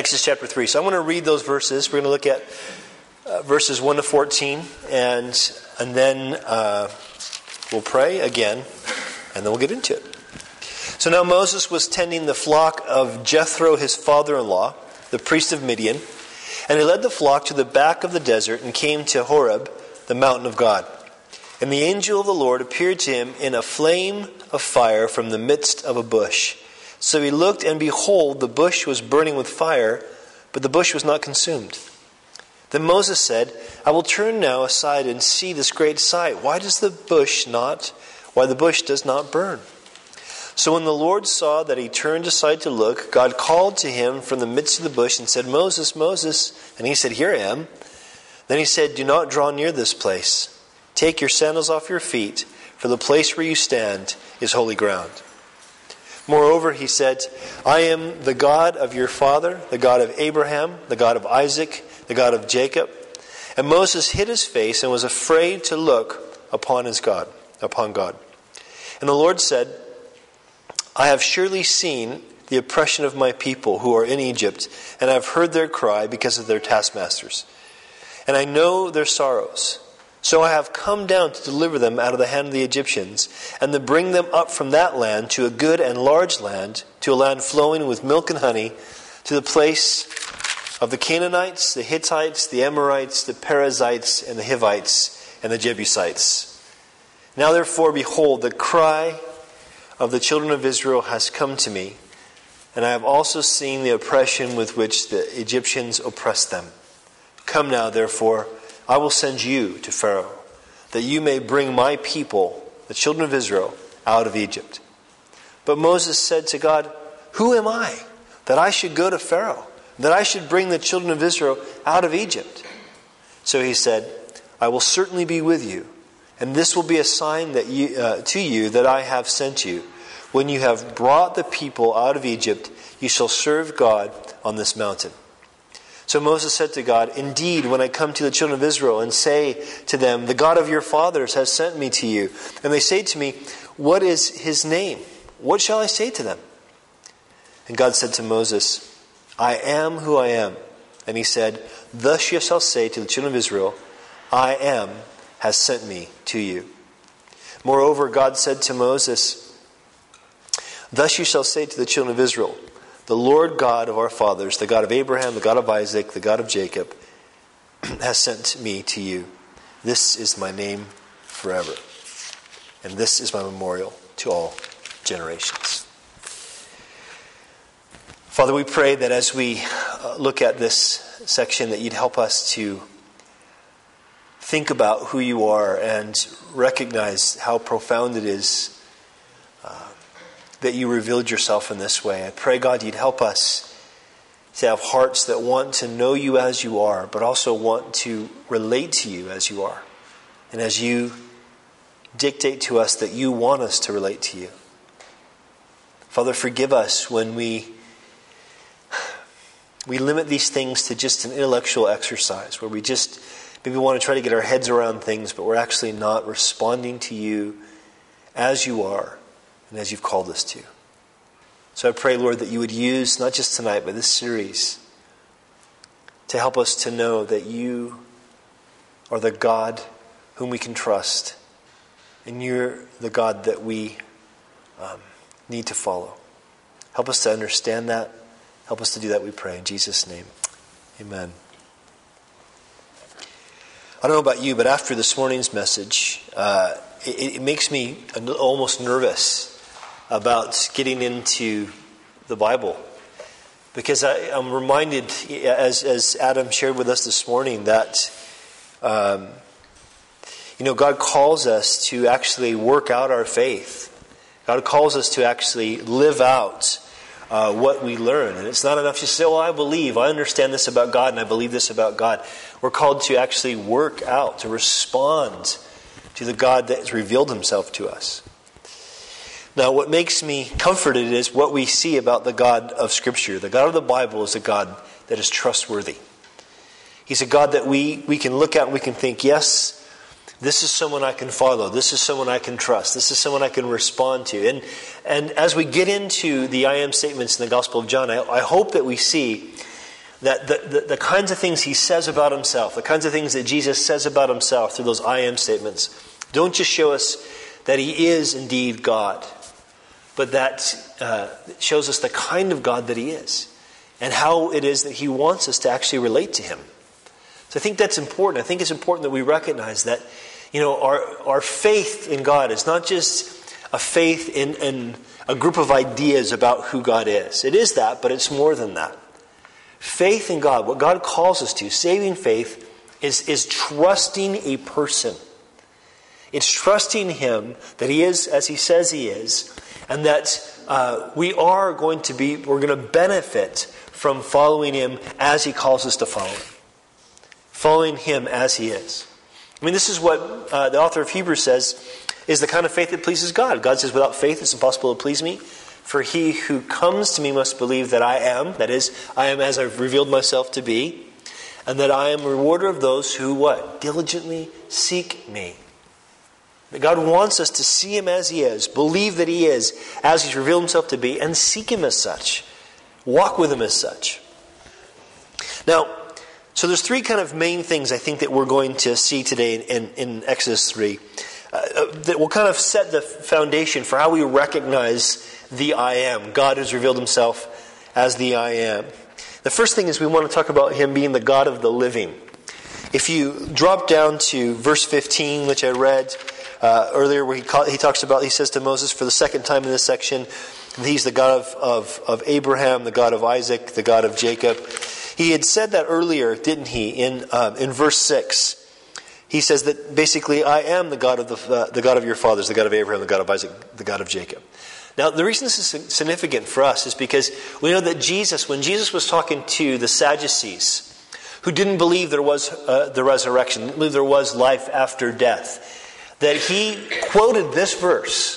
Exodus chapter 3. So I'm going to read those verses. We're going to look at uh, verses 1 to 14, and, and then uh, we'll pray again, and then we'll get into it. So now Moses was tending the flock of Jethro, his father in law, the priest of Midian, and he led the flock to the back of the desert and came to Horeb, the mountain of God. And the angel of the Lord appeared to him in a flame of fire from the midst of a bush. So he looked, and behold, the bush was burning with fire, but the bush was not consumed. Then Moses said, I will turn now aside and see this great sight. Why does the bush not, why the bush does not burn? So when the Lord saw that he turned aside to look, God called to him from the midst of the bush and said, Moses, Moses. And he said, Here I am. Then he said, Do not draw near this place. Take your sandals off your feet, for the place where you stand is holy ground. Moreover, he said, I am the God of your father, the God of Abraham, the God of Isaac, the God of Jacob. And Moses hid his face and was afraid to look upon his God, upon God. And the Lord said, I have surely seen the oppression of my people who are in Egypt, and I have heard their cry because of their taskmasters. And I know their sorrows. So I have come down to deliver them out of the hand of the Egyptians, and to bring them up from that land to a good and large land, to a land flowing with milk and honey, to the place of the Canaanites, the Hittites, the Amorites, the Perizzites, and the Hivites, and the Jebusites. Now therefore, behold, the cry of the children of Israel has come to me, and I have also seen the oppression with which the Egyptians oppress them. Come now, therefore, I will send you to Pharaoh, that you may bring my people, the children of Israel, out of Egypt. But Moses said to God, Who am I that I should go to Pharaoh, that I should bring the children of Israel out of Egypt? So he said, I will certainly be with you, and this will be a sign that you, uh, to you that I have sent you. When you have brought the people out of Egypt, you shall serve God on this mountain. So Moses said to God, Indeed, when I come to the children of Israel and say to them, The God of your fathers has sent me to you, and they say to me, What is his name? What shall I say to them? And God said to Moses, I am who I am. And he said, Thus you shall say to the children of Israel, I am has sent me to you. Moreover, God said to Moses, Thus you shall say to the children of Israel, the Lord God of our fathers, the God of Abraham, the God of Isaac, the God of Jacob, has sent me to you. This is my name forever. And this is my memorial to all generations. Father, we pray that as we uh, look at this section, that you'd help us to think about who you are and recognize how profound it is that you revealed yourself in this way. I pray, God, you'd help us to have hearts that want to know you as you are, but also want to relate to you as you are. And as you dictate to us that you want us to relate to you. Father, forgive us when we we limit these things to just an intellectual exercise where we just maybe want to try to get our heads around things, but we're actually not responding to you as you are and as you've called us to. So I pray, Lord, that you would use not just tonight, but this series to help us to know that you are the God whom we can trust, and you're the God that we um, need to follow. Help us to understand that. Help us to do that, we pray. In Jesus' name, amen. I don't know about you, but after this morning's message, uh, it, it makes me almost nervous about getting into the Bible. Because I, am reminded, as, as Adam shared with us this morning, that um, you know God calls us to actually work out our faith. God calls us to actually live out uh, what we learn. And it's not enough to say, well, I believe, I understand this about God, and I believe this about God. We're called to actually work out, to respond to the God that has revealed himself to us. Now, what makes me comforted is what we see about the God of Scripture. The God of the Bible is a God that is trustworthy. He's a God that we, we can look at and we can think, yes, this is someone I can follow. This is someone I can trust. This is someone I can respond to. And, and as we get into the I am statements in the Gospel of John, I, I hope that we see that the, the, the, kinds of things he says about himself, the kinds of things that Jesus says about himself through those I am statements, don't just show us that he is indeed God, but that uh, shows us the kind of God that he is and how it is that he wants us to actually relate to him. So I think that's important. I think it's important that we recognize that, you know, our, our faith in God is not just a faith in, in a group of ideas about who God is. It is that, but it's more than that. Faith in God, what God calls us to, saving faith, is, is trusting a person. It's trusting Him that He is as He says He is, and that uh, we are going to be, we're going to benefit from following Him as He calls us to follow Following Him as He is. I mean, this is what uh, the author of Hebrews says is the kind of faith that pleases God. God says, without faith, it's impossible to please me. For he who comes to me must believe that I am, that is, I am as I've revealed myself to be, and that I am a rewarder of those who what? Diligently seek me. That God wants us to see him as he is, believe that he is as he's revealed himself to be, and seek him as such. Walk with him as such. Now, so there's three kind of main things I think that we're going to see today in, in, Exodus 3 uh, uh, that will kind of set the foundation for how we recognize the I am. God has revealed himself as the I am. The first thing is we want to talk about him being the God of the living. If you drop down to verse 15, which I read, uh, earlier where he, call, he talks about, he says to Moses for the second time in this section, he's the God of, of, of Abraham, the God of Isaac, the God of Jacob. He had said that earlier, didn't he, in, uh, in verse 6. He says that basically, I am the God of the, uh, the God of your fathers, the God of Abraham, the God of Isaac, the God of Jacob. Now, the reason this is significant for us is because we know that Jesus, when Jesus was talking to the Sadducees, who didn't believe there was uh, the resurrection, didn't believe there was life after death, that he quoted this verse,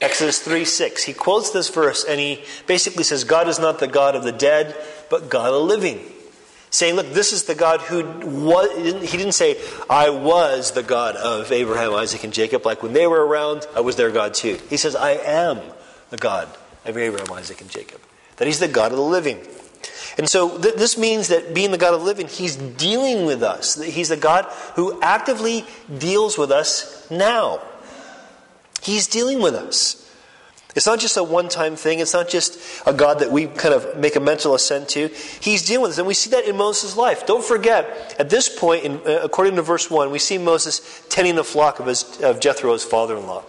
Exodus 3 6. He quotes this verse and he basically says, God is not the God of the dead, but God of the living. Saying, look, this is the God who was, he didn't say, I was the God of Abraham, Isaac, and Jacob. Like when they were around, I was their God too. He says, I am the God of Abraham, Isaac, and Jacob. That he's the God of the living. And so th- this means that being the God of the living, He's dealing with us. He's the God who actively deals with us now. He's dealing with us. It's not just a one time thing. It's not just a God that we kind of make a mental assent to. He's dealing with us. And we see that in Moses' life. Don't forget, at this point, in, uh, according to verse 1, we see Moses tending the flock of, his, of Jethro, his father in law.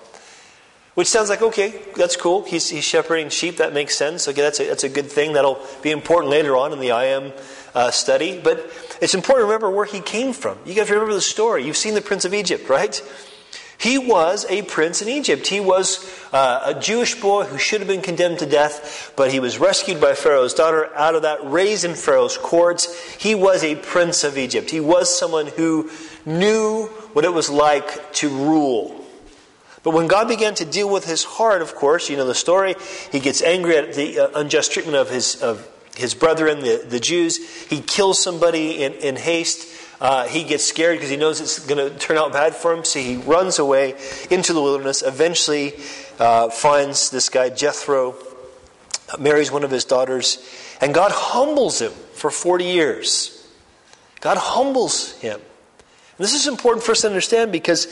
Which sounds like, okay, that's cool. He's, he's shepherding sheep. That makes sense. Okay, that's a, that's a good thing. That'll be important later on in the I am uh, study. But it's important to remember where he came from. You got to remember the story. You've seen the Prince of Egypt, right? He was a prince in Egypt. He was uh, a Jewish boy who should have been condemned to death, but he was rescued by Pharaoh's daughter out of that, raised in Pharaoh's courts. He was a prince of Egypt. He was someone who knew what it was like to rule. But when God began to deal with his heart, of course, you know the story, he gets angry at the uh, unjust treatment of his, of his brethren, the, the Jews. He kills somebody in, in haste. Uh, he gets scared because he knows it's going to turn out bad for him, so he runs away into the wilderness, eventually uh, finds this guy, Jethro, marries one of his daughters, and God humbles him for 40 years. God humbles him. And this is important for us to understand because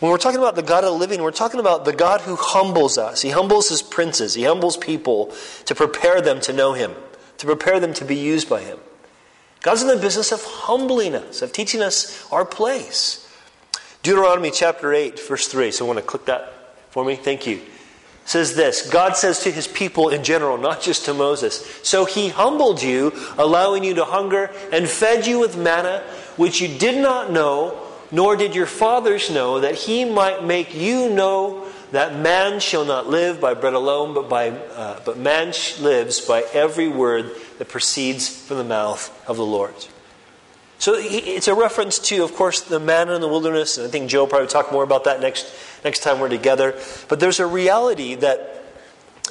when we're talking about the God of the living, we're talking about the God who humbles us. He humbles his princes, he humbles people to prepare them to know him, to prepare them to be used by him. God's in the business of humbling us, of teaching us our place. Deuteronomy chapter 8, verse 3. So I want to click that for me. Thank you. says this God says to his people in general, not just to Moses. So he humbled you, allowing you to hunger, and fed you with manna, which you did not know nor did your fathers know, that he might make you know that man shall not live by bread alone, but, by, uh, but man lives by every word that proceeds from the mouth of the Lord. So it's a reference to, of course, the manna in the wilderness, and I think Joe will probably talk more about that next, next time we're together. But there's a reality that,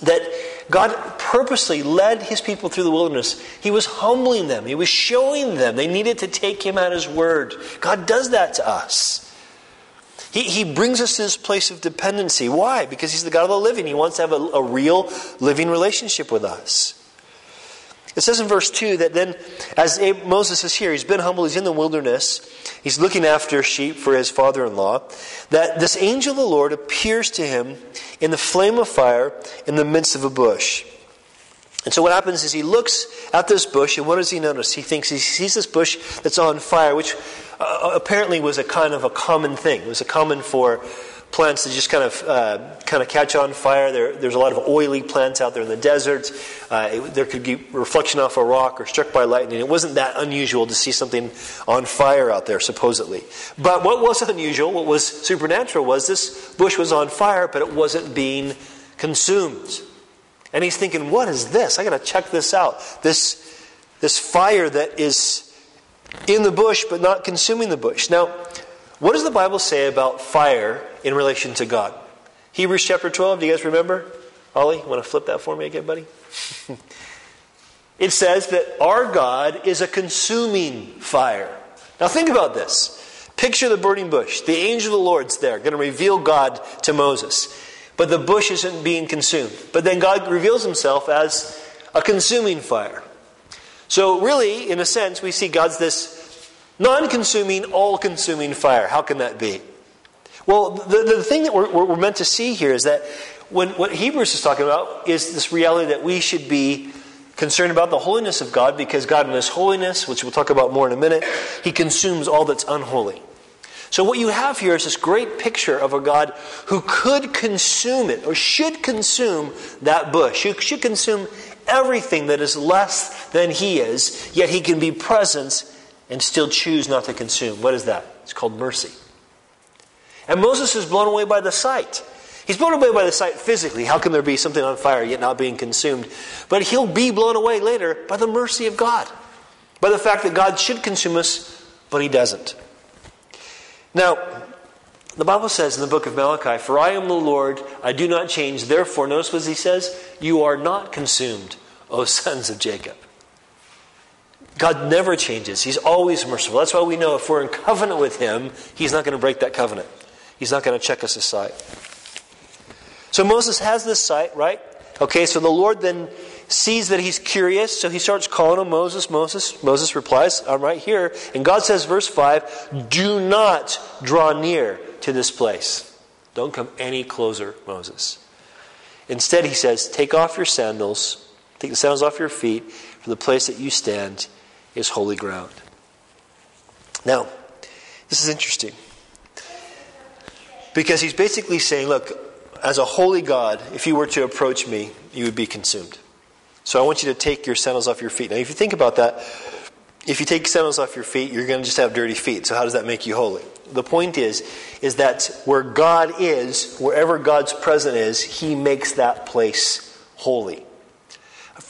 that God purposely led his people through the wilderness. He was humbling them, he was showing them they needed to take him at his word. God does that to us. He, he brings us to this place of dependency. Why? Because he's the God of the living. He wants to have a, a real living relationship with us. It says in verse 2 that then, as Moses is here, he's been humble, he's in the wilderness, he's looking after sheep for his father in law, that this angel of the Lord appears to him in the flame of fire in the midst of a bush. And so what happens is he looks at this bush, and what does he notice? He thinks he sees this bush that's on fire, which uh, apparently was a kind of a common thing. It was a common for plants that just kind of uh, kind of catch on fire. There, there's a lot of oily plants out there in the desert. Uh, it, there could be reflection off a rock or struck by lightning. It wasn't that unusual to see something on fire out there, supposedly. But what was unusual, what was supernatural, was this bush was on fire, but it wasn't being consumed. And he's thinking, what is this? I got to check this out. This, this fire that is in the bush but not consuming the bush. Now, what does the Bible say about fire in relation to God? Hebrews chapter 12, do you guys remember? Ollie, you want to flip that for me again, buddy? it says that our God is a consuming fire. Now, think about this. Picture the burning bush. The angel of the Lord's there, going to reveal God to Moses but the bush isn't being consumed. But then God reveals himself as a consuming fire. So, really, in a sense, we see God's this non consuming, all consuming fire. How can that be? Well, the, the thing that we're, we're meant to see here is that when, what Hebrews is talking about is this reality that we should be concerned about the holiness of God because God, in His holiness, which we'll talk about more in a minute, He consumes all that's unholy. So, what you have here is this great picture of a God who could consume it, or should consume that bush, who should consume everything that is less than He is, yet He can be present and still choose not to consume. What is that? It's called mercy. And Moses is blown away by the sight. He's blown away by the sight physically. How can there be something on fire yet not being consumed? But he'll be blown away later by the mercy of God, by the fact that God should consume us, but He doesn't. Now, the Bible says in the book of Malachi, For I am the Lord, I do not change. Therefore, notice what he says, You are not consumed, O sons of Jacob. God never changes. He's always merciful. That's why we know if we're in covenant with Him, He's not going to break that covenant. He's not going to check us aside. So Moses has this sight, right? Okay, so the Lord then sees that he's curious, so he starts calling him Moses. Moses, Moses replies, I'm right here. And God says, verse 5, do not draw near to this place. Don't come any closer, Moses. Instead, he says, take off your sandals, take the sandals off your feet, for the place that you stand is holy ground. Now, this is interesting. Because he's basically saying, look, as a holy God, if you were to approach me, you would be consumed. So I want you to take your sandals off your feet. Now, if you think about that, if you take sandals off your feet, you're going to just have dirty feet. So how does that make you holy? The point is, is that where God is, wherever God's presence is, He makes that place holy.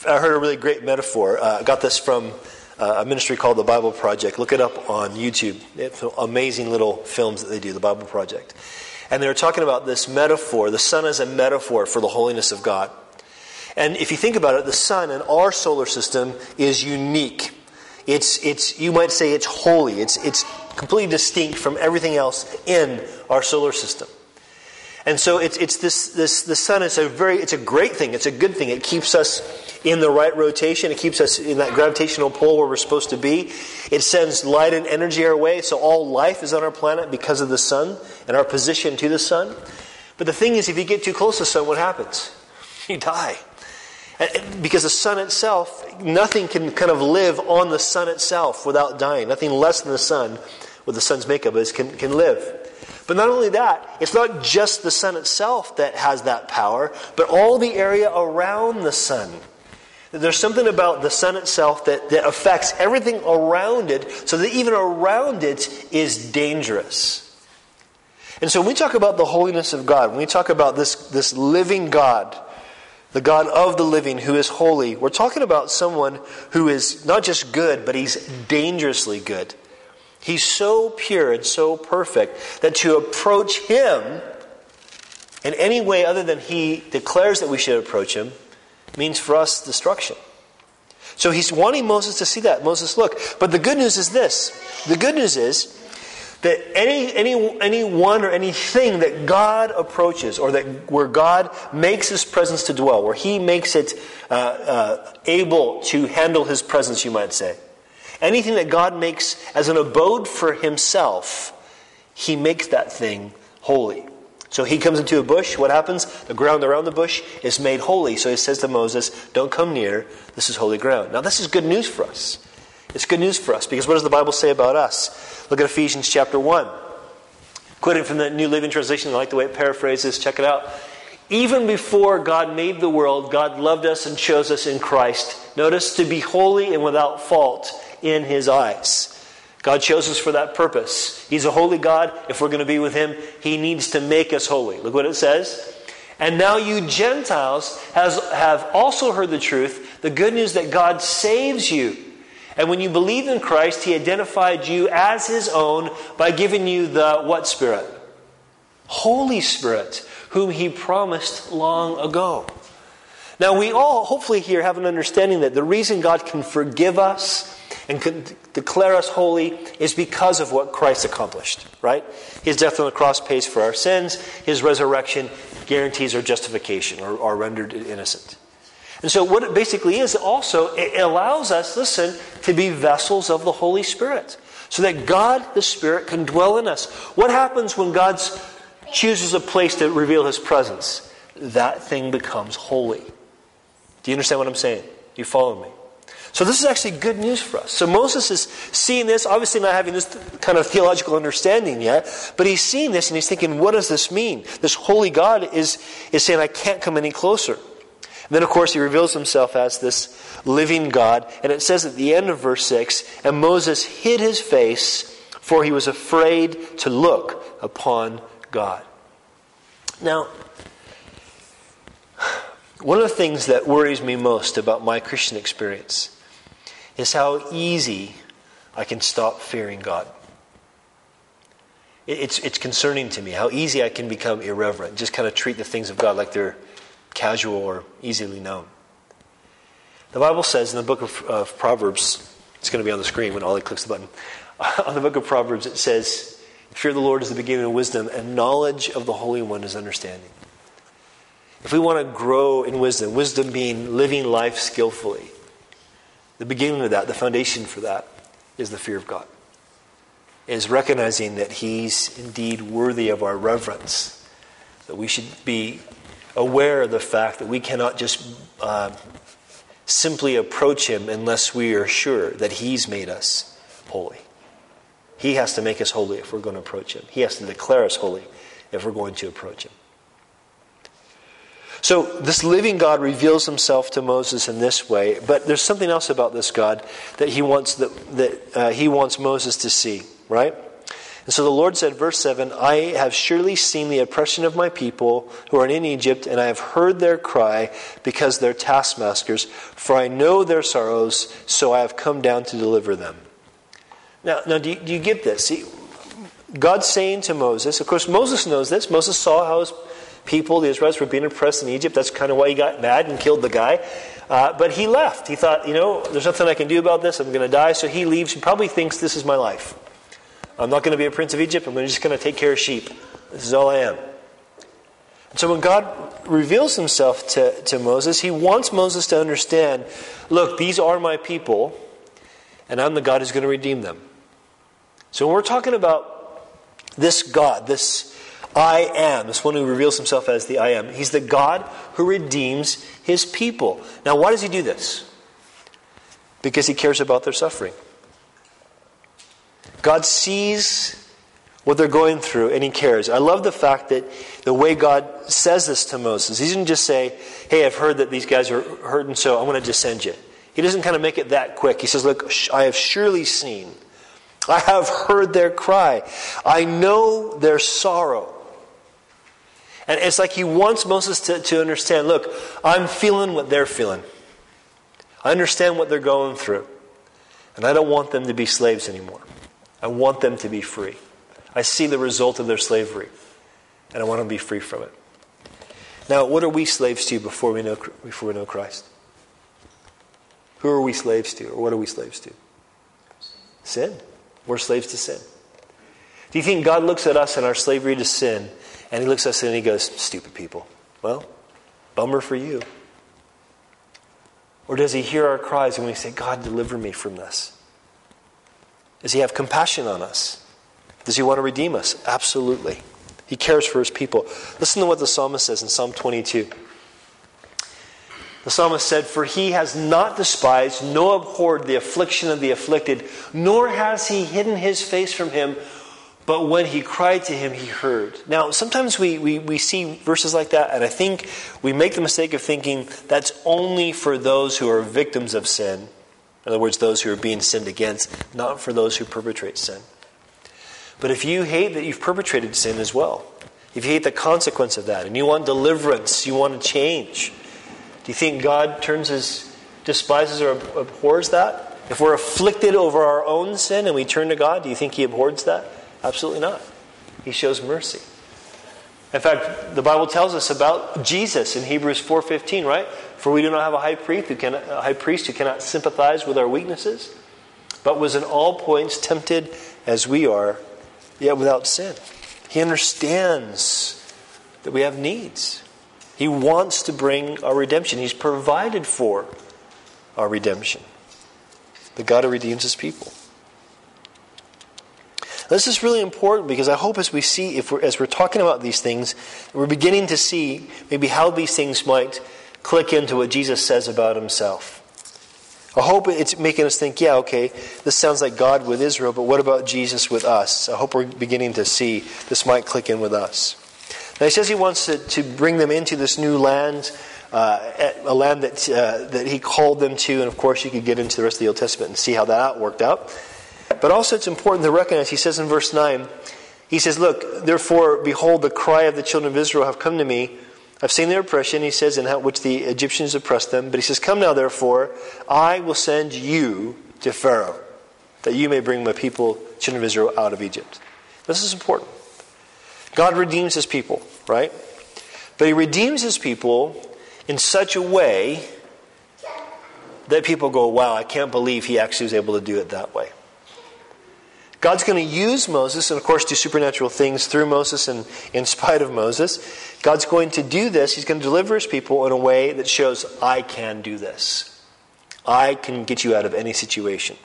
I heard a really great metaphor. Uh, I got this from uh, a ministry called the Bible Project. Look it up on YouTube. It's amazing little films that they do, the Bible Project. And they were talking about this metaphor. The sun is a metaphor for the holiness of God. And if you think about it, the sun in our solar system is unique. It's, it's, you might say it's holy. It's, it's completely distinct from everything else in our solar system. And so it's, it's this, this, the sun is a very, it's a great thing. It's a good thing. It keeps us in the right rotation. It keeps us in that gravitational pull where we're supposed to be. It sends light and energy our way. So all life is on our planet because of the sun and our position to the sun. But the thing is, if you get too close to the sun, what happens? You die. Because the sun itself, nothing can kind of live on the sun itself without dying. Nothing less than the sun, with the sun's makeup is, can, can live. But not only that, it's not just the sun itself that has that power, but all the area around the sun. There's something about the sun itself that, that affects everything around it, so that even around it is dangerous. And so when we talk about the holiness of God, when we talk about this, this living God, the God of the living who is holy, we're talking about someone who is not just good, but he's dangerously good. He's so pure and so perfect that to approach him in any way other than he declares that we should approach him means for us destruction. So he's wanting Moses to see that. Moses, look. But the good news is this the good news is that any, any, anyone or anything that God approaches, or that where God makes His presence to dwell, where He makes it uh, uh, able to handle His presence, you might say, anything that God makes as an abode for Himself, He makes that thing holy. So he comes into a bush. What happens? The ground around the bush is made holy. So he says to Moses, Don't come near. This is holy ground. Now, this is good news for us. It's good news for us because what does the Bible say about us? Look at Ephesians chapter 1. Quoting from the New Living Translation, I like the way it paraphrases. Check it out. Even before God made the world, God loved us and chose us in Christ. Notice to be holy and without fault in his eyes. God chose us for that purpose. He's a holy God. If we're going to be with him, he needs to make us holy. Look what it says. And now you Gentiles has, have also heard the truth, the good news that God saves you. And when you believe in Christ, He identified you as His own by giving you the what Spirit? Holy Spirit, whom He promised long ago. Now, we all hopefully here have an understanding that the reason God can forgive us and can declare us holy is because of what Christ accomplished, right? His death on the cross pays for our sins, His resurrection guarantees our justification or are rendered innocent. And so, what it basically is also, it allows us, listen, to be vessels of the Holy Spirit. So that God, the Spirit, can dwell in us. What happens when God chooses a place to reveal His presence? That thing becomes holy. Do you understand what I'm saying? You follow me? So this is actually good news for us. So Moses is seeing this, obviously not having this kind of theological understanding yet, but he's seeing this and he's thinking, what does this mean? This holy God is, is saying, I can't come any closer. And then, of course, he reveals himself as this living God. And it says at the end of verse 6 And Moses hid his face, for he was afraid to look upon God. Now, one of the things that worries me most about my Christian experience is how easy I can stop fearing God. It's, it's concerning to me how easy I can become irreverent, just kind of treat the things of God like they're casual or easily known. The Bible says in the book of, of Proverbs, it's going to be on the screen when Ollie clicks the button. on the book of Proverbs, it says, Fear of the Lord is the beginning of wisdom, and knowledge of the Holy One is understanding. If we want to grow in wisdom, wisdom being living life skillfully, the beginning of that, the foundation for that, is the fear of God. Is recognizing that He's indeed worthy of our reverence, that we should be aware of the fact that we cannot just uh, simply approach Him unless we are sure that He's made us holy. He has to make us holy if we're going to approach Him, He has to declare us holy if we're going to approach Him. So, this living God reveals himself to Moses in this way, but there's something else about this God that he wants, that, that, uh, he wants Moses to see, right? And so the Lord said, verse 7 I have surely seen the oppression of my people who are in Egypt, and I have heard their cry because they're taskmasters, for I know their sorrows, so I have come down to deliver them. Now, now do, you, do you get this? See, God's saying to Moses, of course, Moses knows this. Moses saw how his people, the Israelites, were being oppressed in Egypt. That's kind of why he got mad and killed the guy. Uh, but he left. He thought, you know, there's nothing I can do about this. I'm going to die. So he leaves. He probably thinks this is my life. I'm not going to be a prince of Egypt. I'm just going to take care of sheep. This is all I am. So when God reveals himself to, to Moses, he wants Moses to understand look, these are my people, and I'm the God who's going to redeem them. So when we're talking about this God, this I am, this one who reveals himself as the I am, he's the God who redeems his people. Now, why does he do this? Because he cares about their suffering. God sees what they're going through and he cares. I love the fact that the way God says this to Moses, he doesn't just say, Hey, I've heard that these guys are hurting, so I'm going to just send you. He doesn't kind of make it that quick. He says, Look, I have surely seen, I have heard their cry, I know their sorrow. And it's like he wants Moses to, to understand look, I'm feeling what they're feeling. I understand what they're going through. And I don't want them to be slaves anymore. I want them to be free. I see the result of their slavery, and I want them to be free from it. Now, what are we slaves to before we know, before we know Christ? Who are we slaves to, or what are we slaves to? Sin. We're slaves to sin. Do you think God looks at us and our slavery to sin and he looks at us and he goes, Stupid people? Well, bummer for you. Or does he hear our cries and we say, God, deliver me from this? Does he have compassion on us? Does he want to redeem us? Absolutely. He cares for his people. Listen to what the psalmist says in Psalm 22. The psalmist said, For he has not despised, nor abhorred the affliction of the afflicted, nor has he hidden his face from him, but when he cried to him, he heard. Now, sometimes we, we, we see verses like that, and I think we make the mistake of thinking that's only for those who are victims of sin. In other words, those who are being sinned against, not for those who perpetrate sin. But if you hate that you've perpetrated sin as well, if you hate the consequence of that, and you want deliverance, you want to change, do you think God turns his, despises or abhors that? If we're afflicted over our own sin and we turn to God, do you think he abhors that? Absolutely not. He shows mercy. In fact, the Bible tells us about Jesus in Hebrews 4:15, right? For we do not have a high priest who cannot, high priest who cannot sympathize with our weaknesses, but was in all points tempted as we are, yet without sin. He understands that we have needs. He wants to bring our redemption. He's provided for our redemption. The God who redeems his people. This is really important because I hope as we see, if we're, as we're talking about these things, we're beginning to see maybe how these things might click into what Jesus says about himself. I hope it's making us think, yeah, okay, this sounds like God with Israel, but what about Jesus with us? I hope we're beginning to see this might click in with us. Now, he says he wants to, to bring them into this new land, uh, a land that, uh, that he called them to, and of course, you could get into the rest of the Old Testament and see how that worked out. But also, it's important to recognize, he says in verse 9, he says, Look, therefore, behold, the cry of the children of Israel have come to me. I've seen their oppression, he says, in how, which the Egyptians oppressed them. But he says, Come now, therefore, I will send you to Pharaoh, that you may bring my people, children of Israel, out of Egypt. This is important. God redeems his people, right? But he redeems his people in such a way that people go, wow, I can't believe he actually was able to do it that way. God's going to use Moses and, of course, do supernatural things through Moses and in spite of Moses. God's going to do this. He's going to deliver his people in a way that shows, I can do this. I can get you out of any situation.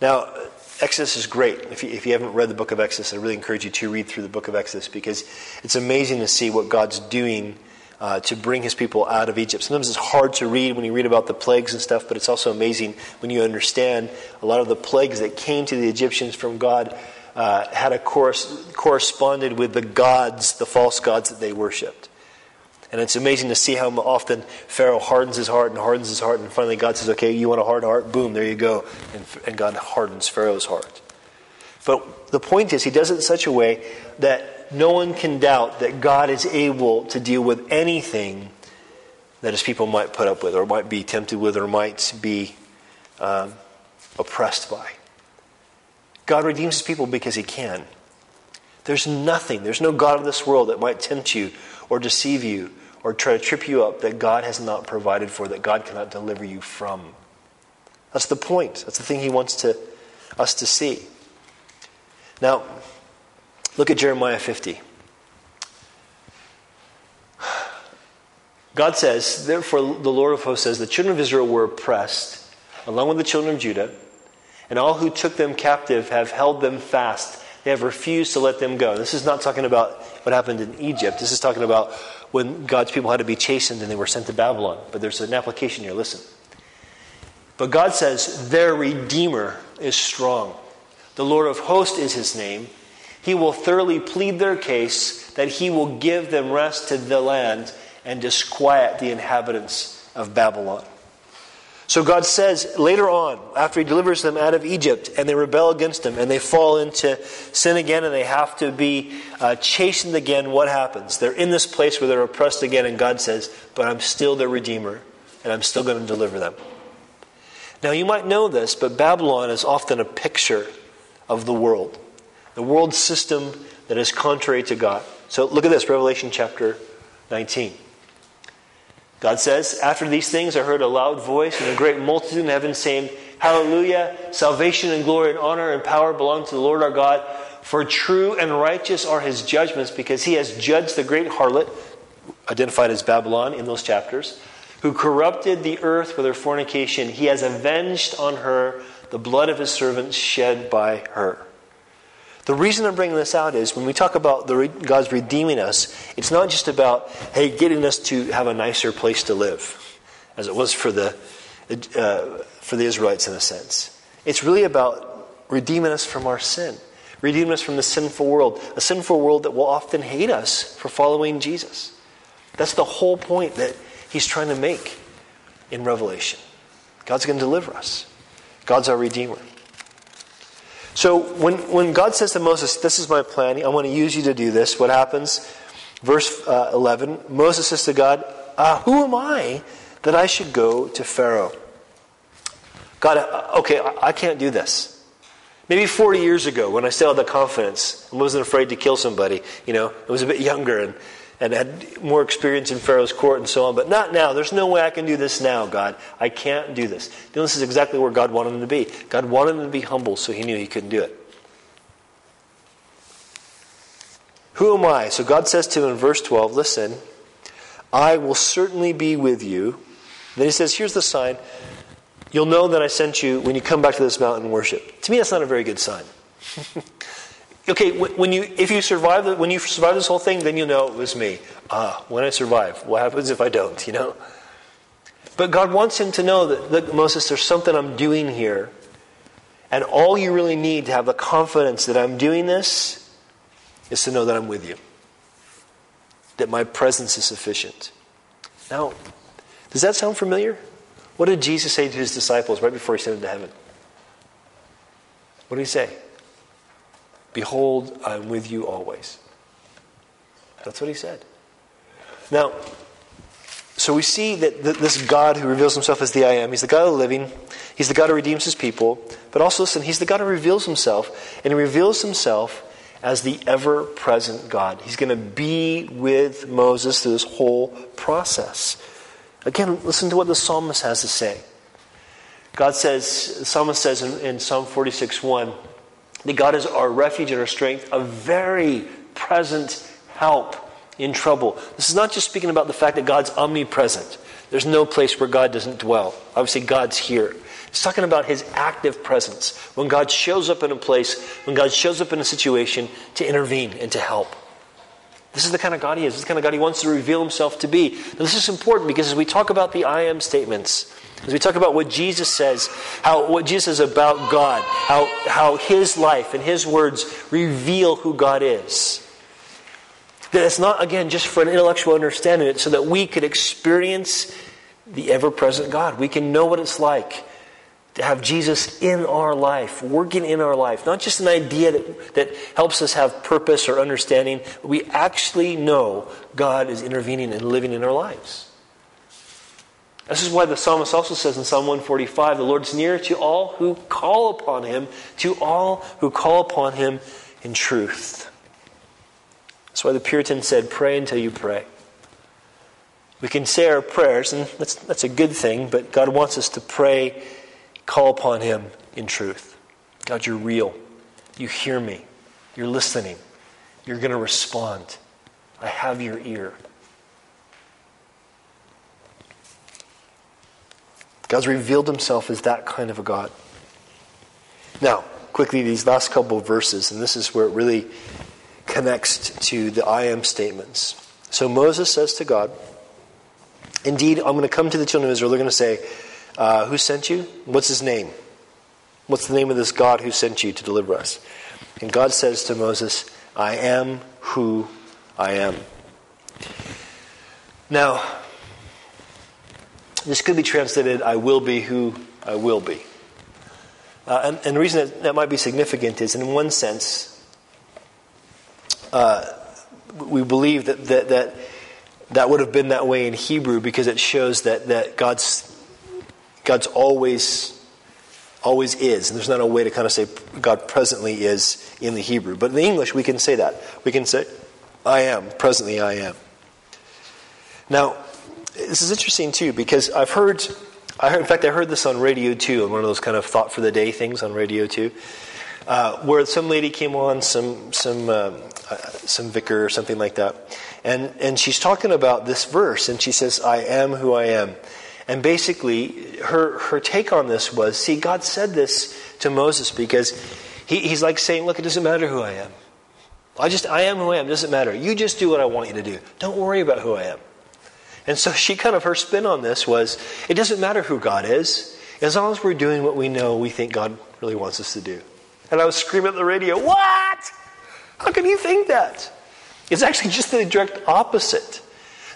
Now, Exodus is great. If you, if you haven't read the book of Exodus, I really encourage you to read through the book of Exodus because it's amazing to see what God's doing uh, to bring his people out of Egypt. Sometimes it's hard to read when you read about the plagues and stuff, but it's also amazing when you understand a lot of the plagues that came to the Egyptians from God uh, had a course, corresponded with the gods, the false gods that they worshipped. And it's amazing to see how often Pharaoh hardens his heart and hardens his heart, and finally God says, Okay, you want a hard heart? Boom, there you go. And, and God hardens Pharaoh's heart. But the point is, he does it in such a way that no one can doubt that God is able to deal with anything that his people might put up with, or might be tempted with, or might be um, oppressed by. God redeems his people because he can. There's nothing, there's no God of this world that might tempt you or deceive you or try to trip you up that God has not provided for, that God cannot deliver you from. That's the point. That's the thing he wants to, us to see. Now, Look at Jeremiah 50. God says, Therefore, the Lord of hosts says, the children of Israel were oppressed, along with the children of Judah, and all who took them captive have held them fast. They have refused to let them go. This is not talking about what happened in Egypt. This is talking about when God's people had to be chastened and they were sent to Babylon. But there's an application here. Listen. But God says, Their Redeemer is strong. The Lord of hosts is his name he will thoroughly plead their case that he will give them rest to the land and disquiet the inhabitants of Babylon. So God says later on, after he delivers them out of Egypt and they rebel against him and they fall into sin again and they have to be uh, chastened again, what happens? They're in this place where they're oppressed again, and God says, But I'm still their Redeemer and I'm still going to deliver them. Now, you might know this, but Babylon is often a picture of the world the world system that is contrary to God. So look at this Revelation chapter 19. God says, After these things I heard a loud voice and a great multitude in heaven saying, Hallelujah! Salvation and glory and honor and power belong to the Lord our God, For true and righteous are his judgments, because he has judged the great harlot, identified as Babylon in those chapters, who corrupted the earth with her fornication. He has avenged on her the blood of his servants shed by her. The reason I'm bringing this out is when we talk about the, God's redeeming us, it's not just about, hey, getting us to have a nicer place to live, as it was for the, uh, for the Israelites in a sense. It's really about redeeming us from our sin, redeeming us from the sinful world, a sinful world that will often hate us for following Jesus. That's the whole point that he's trying to make in Revelation. God's going to deliver us, God's our Redeemer. So when, when God says to Moses, This is my plan, I want to use you to do this, what happens? Verse uh, 11 Moses says to God, uh, Who am I that I should go to Pharaoh? God, uh, okay, I can't do this. Maybe 40 years ago, when I still had the confidence and wasn't afraid to kill somebody, you know, I was a bit younger and, and had more experience in Pharaoh's court and so on, but not now. There's no way I can do this now, God. I can't do this. This is exactly where God wanted him to be. God wanted him to be humble, so he knew he couldn't do it. Who am I? So God says to him in verse 12, Listen, I will certainly be with you. Then he says, Here's the sign. You'll know that I sent you when you come back to this mountain and worship. To me, that's not a very good sign. okay, when you, if you survive, when you survive this whole thing, then you know it was me. Ah, when I survive, what happens if I don't, you know? But God wants him to know that, look, Moses, there's something I'm doing here. And all you really need to have the confidence that I'm doing this is to know that I'm with you, that my presence is sufficient. Now, does that sound familiar? What did Jesus say to his disciples right before he sent them to heaven? What did he say? Behold, I'm with you always. That's what he said. Now, so we see that this God who reveals himself as the I am, he's the God of the living, he's the God who redeems his people, but also, listen, he's the God who reveals himself, and he reveals himself as the ever present God. He's going to be with Moses through this whole process. Again, listen to what the psalmist has to say. God says, the psalmist says in, in Psalm 46 1, that God is our refuge and our strength, a very present help in trouble. This is not just speaking about the fact that God's omnipresent. There's no place where God doesn't dwell. Obviously, God's here. It's talking about his active presence. When God shows up in a place, when God shows up in a situation to intervene and to help. This is the kind of God he is. This is the kind of God he wants to reveal himself to be. Now, this is important because as we talk about the I am statements, as we talk about what Jesus says, how what Jesus says about God, how, how his life and his words reveal who God is. That it's not, again, just for an intellectual understanding, it's so that we could experience the ever present God. We can know what it's like to have Jesus in our life, working in our life. Not just an idea that, that helps us have purpose or understanding, we actually know God is intervening and living in our lives. This is why the psalmist also says in Psalm 145 the Lord's near to all who call upon him, to all who call upon him in truth. That's why the Puritan said, Pray until you pray. We can say our prayers, and that's, that's a good thing, but God wants us to pray Call upon Him in truth. God, you're real. You hear me. You're listening. You're going to respond. I have your ear. God's revealed himself as that kind of a God. Now, quickly, these last couple of verses, and this is where it really connects to the I am statements. So Moses says to God, Indeed, I'm going to come to the children of Israel. They're going to say, uh, who sent you? What's his name? What's the name of this God who sent you to deliver us? And God says to Moses, I am who I am. Now, this could be translated, I will be who I will be. Uh, and, and, the reason that, that might be significant is, in one sense, uh, we believe that, that, that that would have been that way in Hebrew because it shows that, that God's God's always always is. And there's not a way to kind of say God presently is in the Hebrew. But in the English, we can say that. We can say, I am. Presently, I am. Now, this is interesting too because I've heard, I heard, in fact, I heard this on Radio 2, on one of those kind of thought for the day things on Radio 2. uh, where some lady came on, some some um, uh, some vicar or something like that, and and she's talking about this verse, and she says, "I am who I am," and basically her her take on this was, see, God said this to Moses because he, he's like saying, "Look, it doesn't matter who I am. I just I am who I am. It doesn't matter. You just do what I want you to do. Don't worry about who I am." And so she kind of her spin on this was, it doesn't matter who God is, as long as we're doing what we know we think God really wants us to do. And I was screaming at the radio, What? How can you think that? It's actually just the direct opposite.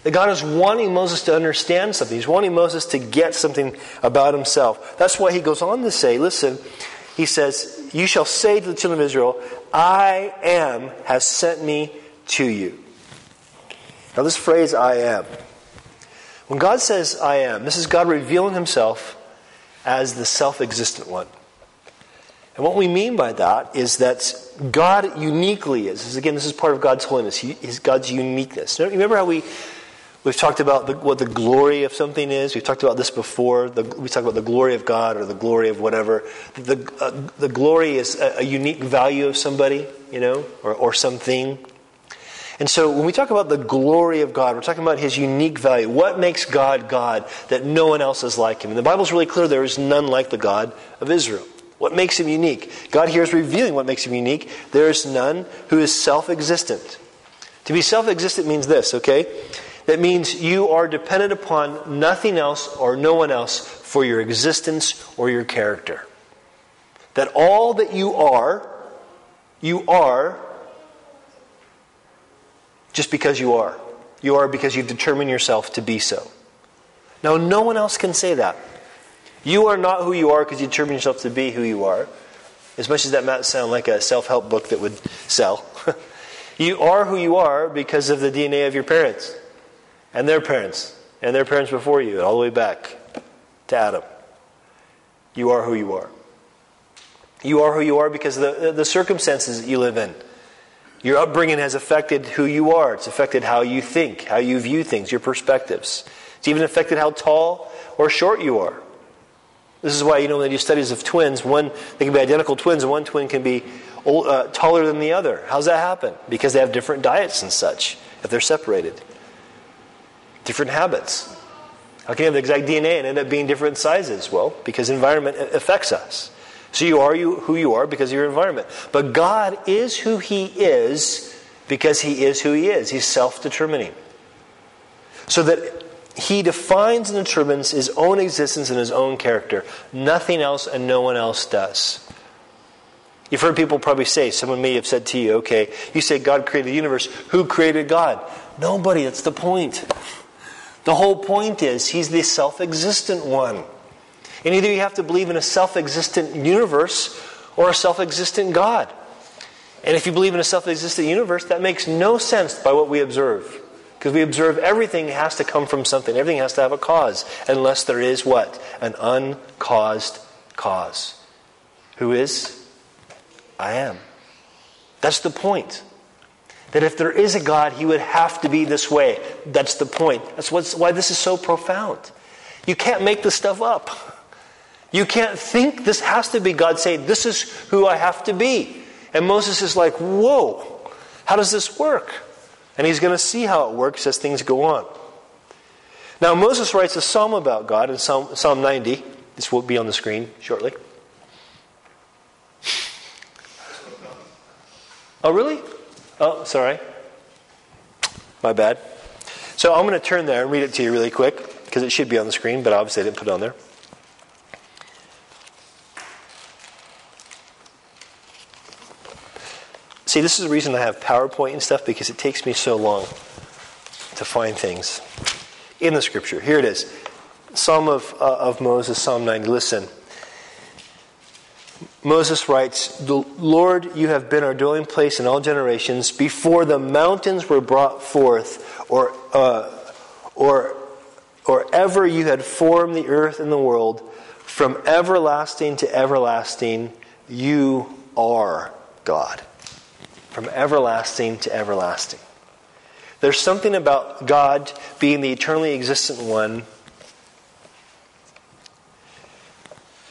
That God is wanting Moses to understand something. He's wanting Moses to get something about himself. That's why he goes on to say, listen, he says, You shall say to the children of Israel, I am has sent me to you. Now, this phrase, I am, when God says, I am, this is God revealing himself as the self existent one. And what we mean by that is that God uniquely is. Again, this is part of God's holiness, is God's uniqueness. Remember how we we've talked about the, what the glory of something is. We've talked about this before. The, we talked about the glory of God or the glory of whatever. The, uh, the glory is a, a, unique value of somebody, you know, or, or something. And so when we talk about the glory of God, we're talking about his unique value. What makes God God that no one else is like him? And the Bible's really clear there is none like the God of Israel. What makes him unique? God here is revealing what makes him unique. There is none who is self existent. To be self existent means this, okay? That means you are dependent upon nothing else or no one else for your existence or your character. That all that you are, you are just because you are. You are because you've determined yourself to be so. Now, no one else can say that. You are not who you are because you determine yourself to be who you are. As much as that might sound like a self help book that would sell. you are who you are because of the DNA of your parents and their parents and their parents before you, all the way back to Adam. You are who you are. You are who you are because the, the circumstances that you live in. Your upbringing has affected who you are. It's affected how you think, how you view things, your perspectives. It's even affected how tall or short you are. This is why, you know, when they do studies of twins, one, they can be identical twins, and one twin can be old, uh, taller than the other. How's that happen? Because they have different diets and such, if they're separated. Different habits. How can you have the exact DNA and end up being different sizes? Well, because environment affects us. So you are you, who you are because of your environment. But God is who He is because He is who He is. He's self determining. So that he defines and determines his own existence and his own character. Nothing else and no one else does. You've heard people probably say, someone may have said to you, okay, you say God created the universe. Who created God? Nobody. That's the point. The whole point is he's the self existent one. And either you have to believe in a self existent universe or a self existent God. And if you believe in a self existent universe, that makes no sense by what we observe. Because we observe everything has to come from something. Everything has to have a cause. Unless there is what? An uncaused cause. Who is? I am. That's the point. That if there is a God, he would have to be this way. That's the point. That's why this is so profound. You can't make this stuff up. You can't think this has to be God saying, This is who I have to be. And Moses is like, Whoa, how does this work? And he's going to see how it works as things go on. Now, Moses writes a psalm about God in Psalm, psalm 90. This will be on the screen shortly. Oh, really? Oh, sorry. My bad. So I'm going to turn there and read it to you really quick because it should be on the screen, but obviously I didn't put it on there. See, this is the reason I have PowerPoint and stuff because it takes me so long to find things in the scripture. Here it is Psalm of, uh, of Moses, Psalm 90. Listen. Moses writes, The Lord, you have been our dwelling place in all generations. Before the mountains were brought forth, or, uh, or, or ever you had formed the earth and the world, from everlasting to everlasting, you are God from everlasting to everlasting. There's something about God being the eternally existent one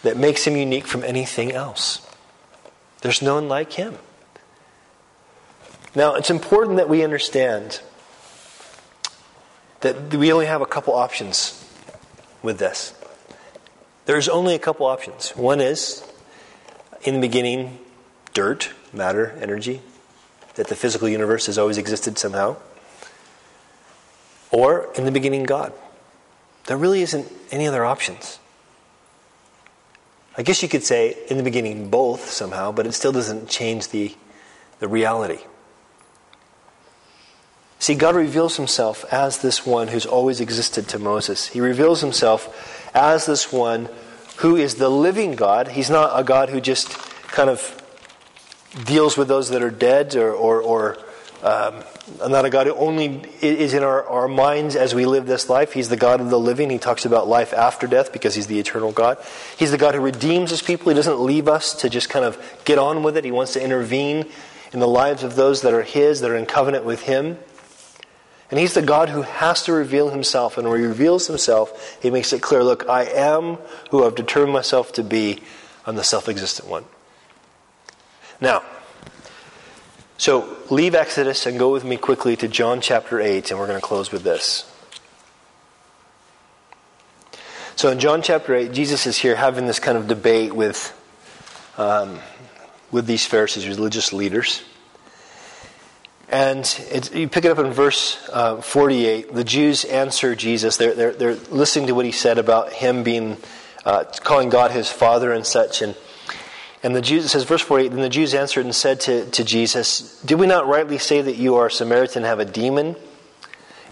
that makes him unique from anything else. There's no one like him. Now, it's important that we understand that we only have a couple options with this. There's only a couple options. One is, in the beginning, dirt, matter, energy, that the physical universe has always existed somehow. Or, in the beginning, God. There really isn't any other options. I guess you could say, in the beginning, both somehow, but it still doesn't change the, the reality. See, God reveals himself as this one who's always existed to Moses. He reveals himself as this one who is the living God. He's not a God who just kind of deals with those that are dead or, or, or um, not a God who only is in our, our minds as we live this life. He's the God of the living. He talks about life after death because he's the eternal God. He's the God who redeems his people. He doesn't leave us to just kind of get on with it. He wants to intervene in the lives of those that are his, that are in covenant with him. And he's the God who has to reveal himself. And when he reveals himself, he makes it clear look, I am who I've determined myself to be. I'm the self existent one. Now, so leave Exodus and go with me quickly to John chapter 8, and we're going to close with this. So in John chapter 8, Jesus is here having this kind of debate with, um, with these Pharisees, religious leaders. And you pick it up in verse uh, 48. The Jews answer Jesus. They're, they're, they're, listening to what he said about him being, uh, calling God his father and such. And, and the Jews, it says, verse 48, Then the Jews answered and said to, to Jesus, Did we not rightly say that you are a Samaritan and have a demon?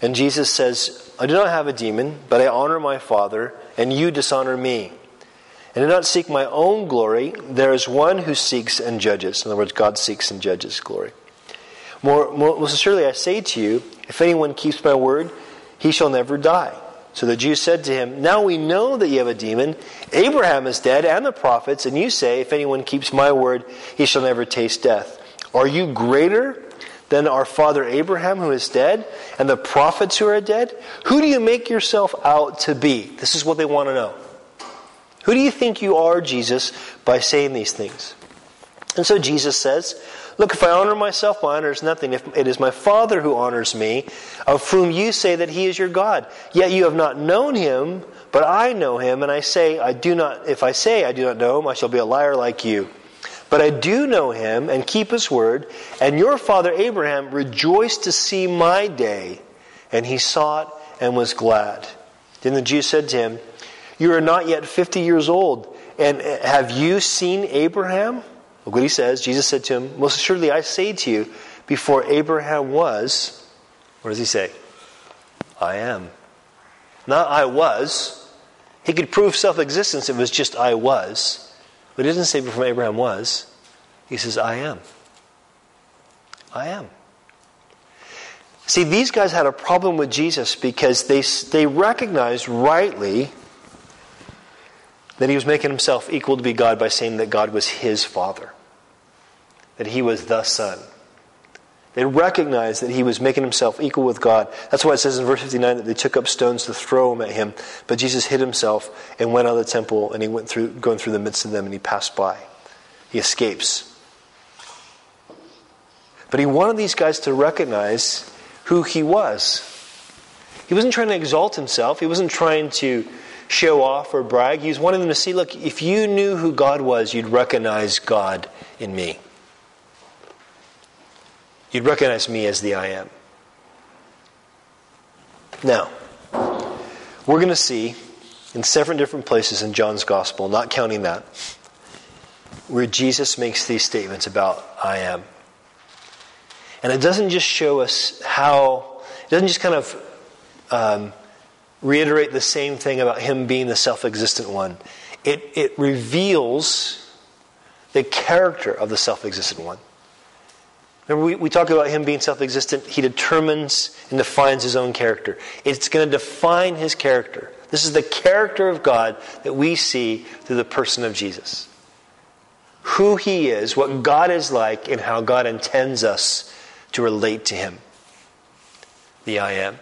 And Jesus says, I do not have a demon, but I honor my Father, and you dishonor me. And do not seek my own glory. There is one who seeks and judges. In other words, God seeks and judges glory. More, more, most assuredly, I say to you, if anyone keeps my word, he shall never die. So the Jews said to him, Now we know that you have a demon. Abraham is dead, and the prophets, and you say, If anyone keeps my word, he shall never taste death. Are you greater than our father Abraham, who is dead, and the prophets who are dead? Who do you make yourself out to be? This is what they want to know. Who do you think you are, Jesus, by saying these things? And so Jesus says, Look, if I honor myself, my honor is nothing. If it is my Father who honors me, of whom you say that he is your God. Yet you have not known him, but I know him, and I say, I do not, if I say I do not know him, I shall be a liar like you. But I do know him and keep his word, and your father Abraham rejoiced to see my day, and he saw it and was glad. Then the Jews said to him, You are not yet fifty years old, and have you seen Abraham? Look what he says. Jesus said to him, Most assuredly, I say to you, before Abraham was, what does he say? I am. Not I was. He could prove self existence, it was just I was. But he doesn't say before Abraham was. He says, I am. I am. See, these guys had a problem with Jesus because they, they recognized rightly that he was making himself equal to be God by saying that God was his Father, that he was the Son. They recognized that he was making himself equal with God. That's why it says in verse 59 that they took up stones to throw him at him. But Jesus hid himself and went out of the temple and he went through, going through the midst of them and he passed by. He escapes. But he wanted these guys to recognize who he was. He wasn't trying to exalt himself. He wasn't trying to show off or brag. He was wanting them to see look, if you knew who God was, you'd recognize God in me. You'd recognize me as the I am. Now, we're going to see in seven different places in John's Gospel, not counting that, where Jesus makes these statements about I am. And it doesn't just show us how, it doesn't just kind of um, reiterate the same thing about him being the self existent one. It, it reveals the character of the self existent one. Remember, we, we talk about him being self existent. He determines and defines his own character. It's going to define his character. This is the character of God that we see through the person of Jesus. Who he is, what God is like, and how God intends us to relate to him. The I am.